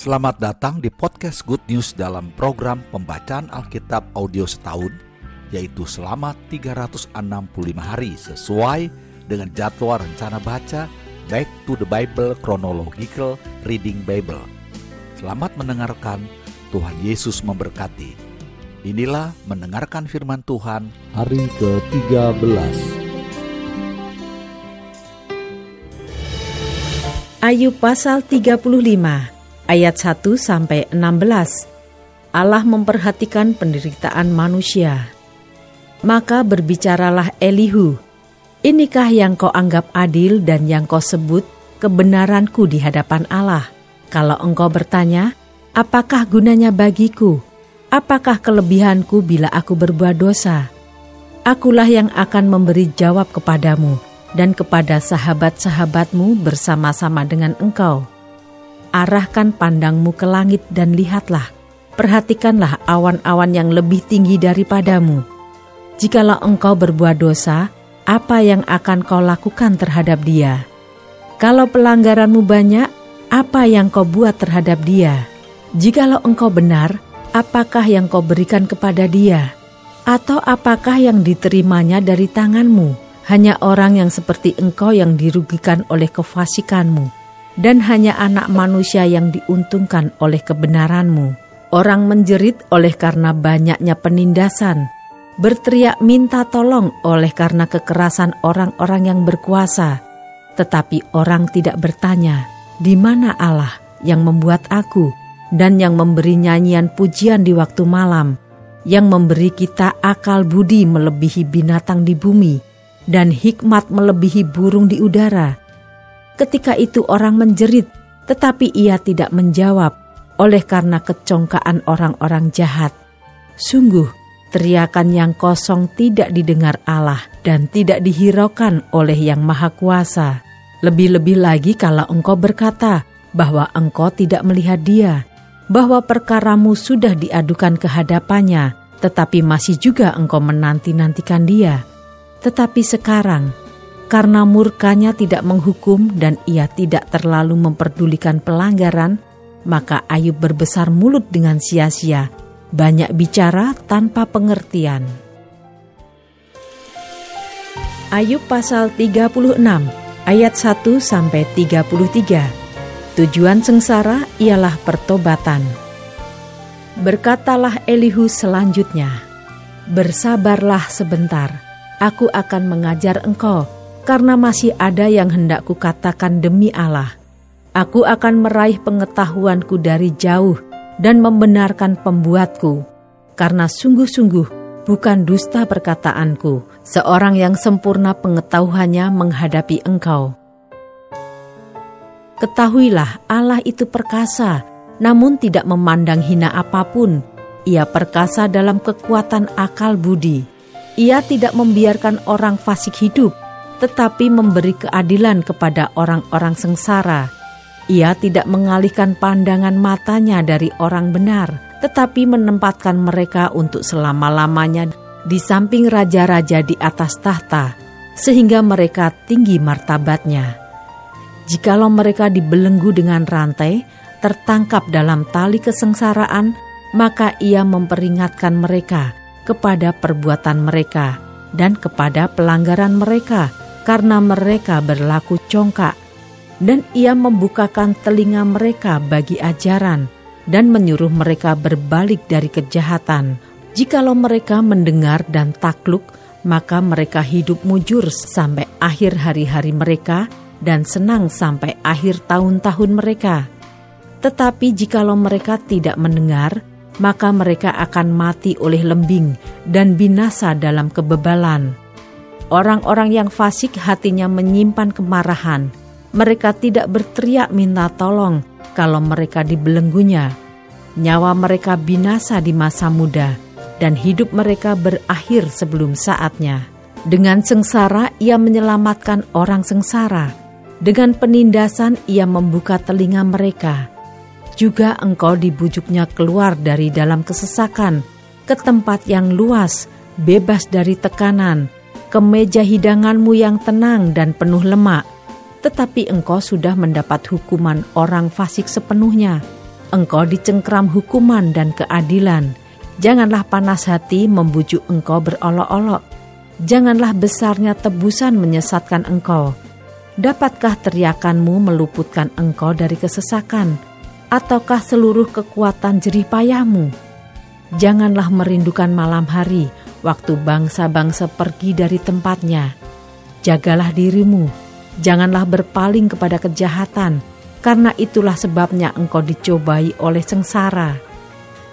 Selamat datang di podcast Good News dalam program pembacaan Alkitab audio setahun, yaitu selama 365 hari sesuai dengan jadwal rencana baca Back to the Bible Chronological Reading Bible. Selamat mendengarkan, Tuhan Yesus memberkati. Inilah mendengarkan firman Tuhan hari ke-13. Ayub pasal 35 ayat 1 sampai 16. Allah memperhatikan penderitaan manusia. Maka berbicaralah Elihu, Inikah yang kau anggap adil dan yang kau sebut kebenaranku di hadapan Allah? Kalau engkau bertanya, apakah gunanya bagiku? Apakah kelebihanku bila aku berbuat dosa? Akulah yang akan memberi jawab kepadamu dan kepada sahabat-sahabatmu bersama-sama dengan engkau arahkan pandangmu ke langit dan lihatlah, perhatikanlah awan-awan yang lebih tinggi daripadamu. Jikalau engkau berbuat dosa, apa yang akan kau lakukan terhadap dia? Kalau pelanggaranmu banyak, apa yang kau buat terhadap dia? Jikalau engkau benar, apakah yang kau berikan kepada dia? Atau apakah yang diterimanya dari tanganmu? Hanya orang yang seperti engkau yang dirugikan oleh kefasikanmu dan hanya anak manusia yang diuntungkan oleh kebenaranmu. Orang menjerit oleh karena banyaknya penindasan, berteriak minta tolong oleh karena kekerasan orang-orang yang berkuasa. Tetapi orang tidak bertanya, di mana Allah yang membuat aku dan yang memberi nyanyian pujian di waktu malam, yang memberi kita akal budi melebihi binatang di bumi, dan hikmat melebihi burung di udara, Ketika itu orang menjerit, tetapi ia tidak menjawab oleh karena kecongkaan orang-orang jahat. Sungguh, teriakan yang kosong tidak didengar Allah dan tidak dihiraukan oleh Yang Maha Kuasa. Lebih-lebih lagi kalau engkau berkata bahwa engkau tidak melihat dia, bahwa perkaramu sudah diadukan ke hadapannya, tetapi masih juga engkau menanti-nantikan dia. Tetapi sekarang karena murkanya tidak menghukum dan ia tidak terlalu memperdulikan pelanggaran, maka Ayub berbesar mulut dengan sia-sia, banyak bicara tanpa pengertian. Ayub pasal 36 ayat 1 sampai 33. Tujuan sengsara ialah pertobatan. Berkatalah Elihu selanjutnya, Bersabarlah sebentar, aku akan mengajar engkau karena masih ada yang hendak kukatakan demi Allah. Aku akan meraih pengetahuanku dari jauh dan membenarkan pembuatku, karena sungguh-sungguh bukan dusta perkataanku, seorang yang sempurna pengetahuannya menghadapi engkau. Ketahuilah Allah itu perkasa, namun tidak memandang hina apa pun. Ia perkasa dalam kekuatan akal budi. Ia tidak membiarkan orang fasik hidup, tetapi memberi keadilan kepada orang-orang sengsara. Ia tidak mengalihkan pandangan matanya dari orang benar, tetapi menempatkan mereka untuk selama-lamanya di samping raja-raja di atas tahta, sehingga mereka tinggi martabatnya. Jikalau mereka dibelenggu dengan rantai, tertangkap dalam tali kesengsaraan, maka ia memperingatkan mereka kepada perbuatan mereka dan kepada pelanggaran mereka, karena mereka berlaku congkak, dan ia membukakan telinga mereka bagi ajaran dan menyuruh mereka berbalik dari kejahatan. Jikalau mereka mendengar dan takluk, maka mereka hidup mujur sampai akhir hari-hari mereka dan senang sampai akhir tahun-tahun mereka. Tetapi jikalau mereka tidak mendengar, maka mereka akan mati oleh lembing dan binasa dalam kebebalan Orang-orang yang fasik hatinya menyimpan kemarahan. Mereka tidak berteriak minta tolong kalau mereka dibelenggunya. Nyawa mereka binasa di masa muda, dan hidup mereka berakhir sebelum saatnya. Dengan sengsara, ia menyelamatkan orang sengsara. Dengan penindasan, ia membuka telinga mereka. Juga engkau dibujuknya keluar dari dalam kesesakan, ke tempat yang luas, bebas dari tekanan, ke meja hidanganmu yang tenang dan penuh lemak, tetapi engkau sudah mendapat hukuman orang fasik sepenuhnya. engkau dicengkram hukuman dan keadilan. Janganlah panas hati membujuk engkau berolok-olok. Janganlah besarnya tebusan menyesatkan engkau. Dapatkah teriakanmu meluputkan engkau dari kesesakan? Ataukah seluruh kekuatan jerih payahmu? Janganlah merindukan malam hari, waktu bangsa-bangsa pergi dari tempatnya. Jagalah dirimu, janganlah berpaling kepada kejahatan, karena itulah sebabnya engkau dicobai oleh sengsara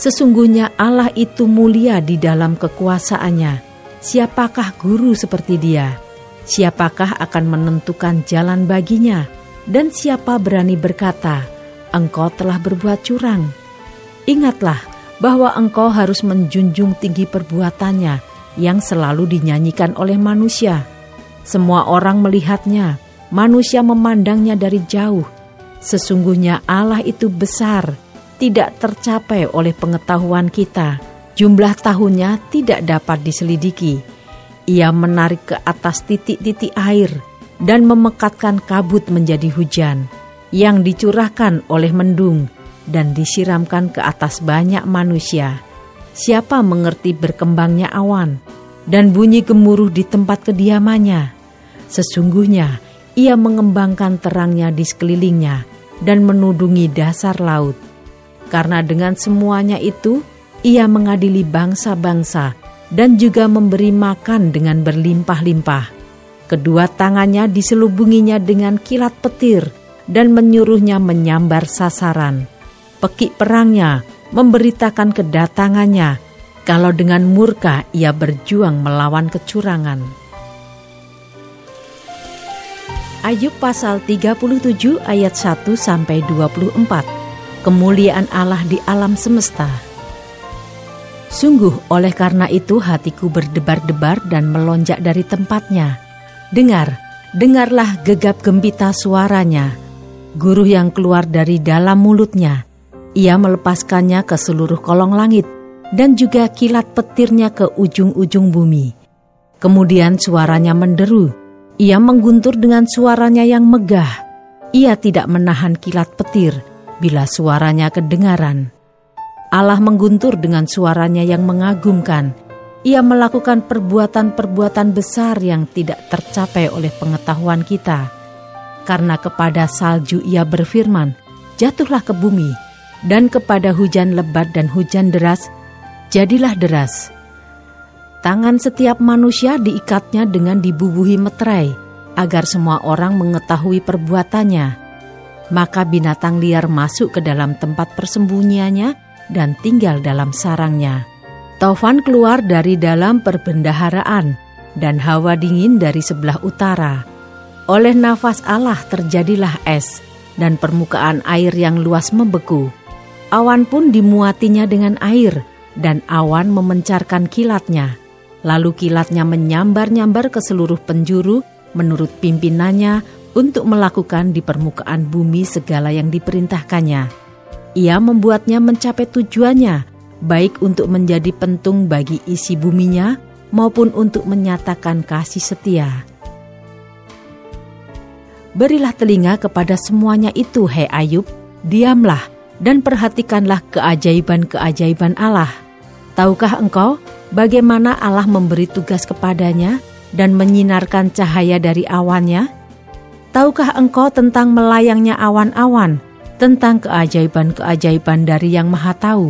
Sesungguhnya Allah itu mulia di dalam kekuasaannya. Siapakah guru seperti dia? Siapakah akan menentukan jalan baginya? Dan siapa berani berkata, engkau telah berbuat curang? Ingatlah bahwa engkau harus menjunjung tinggi perbuatannya yang selalu dinyanyikan oleh manusia. Semua orang melihatnya, manusia memandangnya dari jauh. Sesungguhnya Allah itu besar, tidak tercapai oleh pengetahuan kita. Jumlah tahunnya tidak dapat diselidiki. Ia menarik ke atas titik-titik air dan memekatkan kabut menjadi hujan yang dicurahkan oleh mendung dan disiramkan ke atas banyak manusia. Siapa mengerti berkembangnya awan dan bunyi gemuruh di tempat kediamannya? Sesungguhnya ia mengembangkan terangnya di sekelilingnya dan menudungi dasar laut karena dengan semuanya itu ia mengadili bangsa-bangsa dan juga memberi makan dengan berlimpah-limpah. Kedua tangannya diselubunginya dengan kilat petir dan menyuruhnya menyambar sasaran. Pekik perangnya memberitakan kedatangannya kalau dengan murka ia berjuang melawan kecurangan. Ayub pasal 37 ayat 1 sampai 24 kemuliaan Allah di alam semesta. Sungguh oleh karena itu hatiku berdebar-debar dan melonjak dari tempatnya. Dengar, dengarlah gegap gembita suaranya. Guru yang keluar dari dalam mulutnya. Ia melepaskannya ke seluruh kolong langit dan juga kilat petirnya ke ujung-ujung bumi. Kemudian suaranya menderu. Ia mengguntur dengan suaranya yang megah. Ia tidak menahan kilat petir bila suaranya kedengaran. Allah mengguntur dengan suaranya yang mengagumkan. Ia melakukan perbuatan-perbuatan besar yang tidak tercapai oleh pengetahuan kita. Karena kepada salju ia berfirman, jatuhlah ke bumi, dan kepada hujan lebat dan hujan deras, jadilah deras. Tangan setiap manusia diikatnya dengan dibubuhi meterai, agar semua orang mengetahui perbuatannya maka binatang liar masuk ke dalam tempat persembunyiannya dan tinggal dalam sarangnya. Taufan keluar dari dalam perbendaharaan dan hawa dingin dari sebelah utara. Oleh nafas Allah terjadilah es dan permukaan air yang luas membeku. Awan pun dimuatinya dengan air dan awan memencarkan kilatnya. Lalu kilatnya menyambar-nyambar ke seluruh penjuru menurut pimpinannya untuk melakukan di permukaan bumi segala yang diperintahkannya. Ia membuatnya mencapai tujuannya, baik untuk menjadi pentung bagi isi buminya maupun untuk menyatakan kasih setia. Berilah telinga kepada semuanya itu, hai Ayub, diamlah dan perhatikanlah keajaiban-keajaiban Allah. Tahukah engkau bagaimana Allah memberi tugas kepadanya dan menyinarkan cahaya dari awannya? Tahukah engkau tentang melayangnya awan-awan, tentang keajaiban-keajaiban dari Yang Maha Tahu?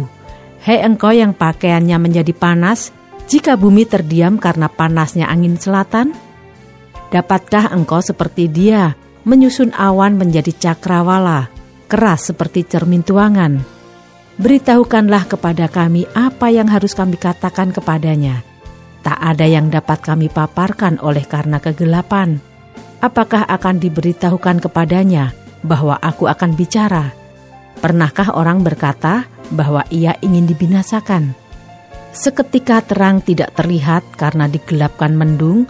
Hei engkau yang pakaiannya menjadi panas, jika bumi terdiam karena panasnya angin selatan? Dapatkah engkau seperti dia, menyusun awan menjadi cakrawala, keras seperti cermin tuangan? Beritahukanlah kepada kami apa yang harus kami katakan kepadanya. Tak ada yang dapat kami paparkan oleh karena kegelapan apakah akan diberitahukan kepadanya bahwa aku akan bicara? Pernahkah orang berkata bahwa ia ingin dibinasakan? Seketika terang tidak terlihat karena digelapkan mendung,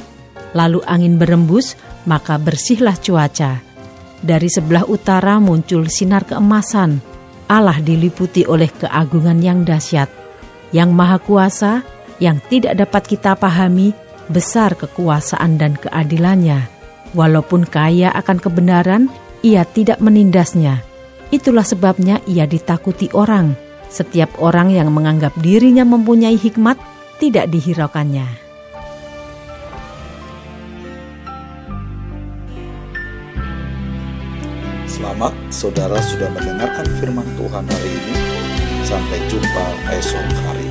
lalu angin berembus, maka bersihlah cuaca. Dari sebelah utara muncul sinar keemasan. Allah diliputi oleh keagungan yang dahsyat, yang maha kuasa, yang tidak dapat kita pahami, besar kekuasaan dan keadilannya Walaupun kaya akan kebenaran, ia tidak menindasnya. Itulah sebabnya ia ditakuti orang. Setiap orang yang menganggap dirinya mempunyai hikmat tidak dihiraukannya. Selamat saudara sudah mendengarkan firman Tuhan hari ini. Sampai jumpa esok hari.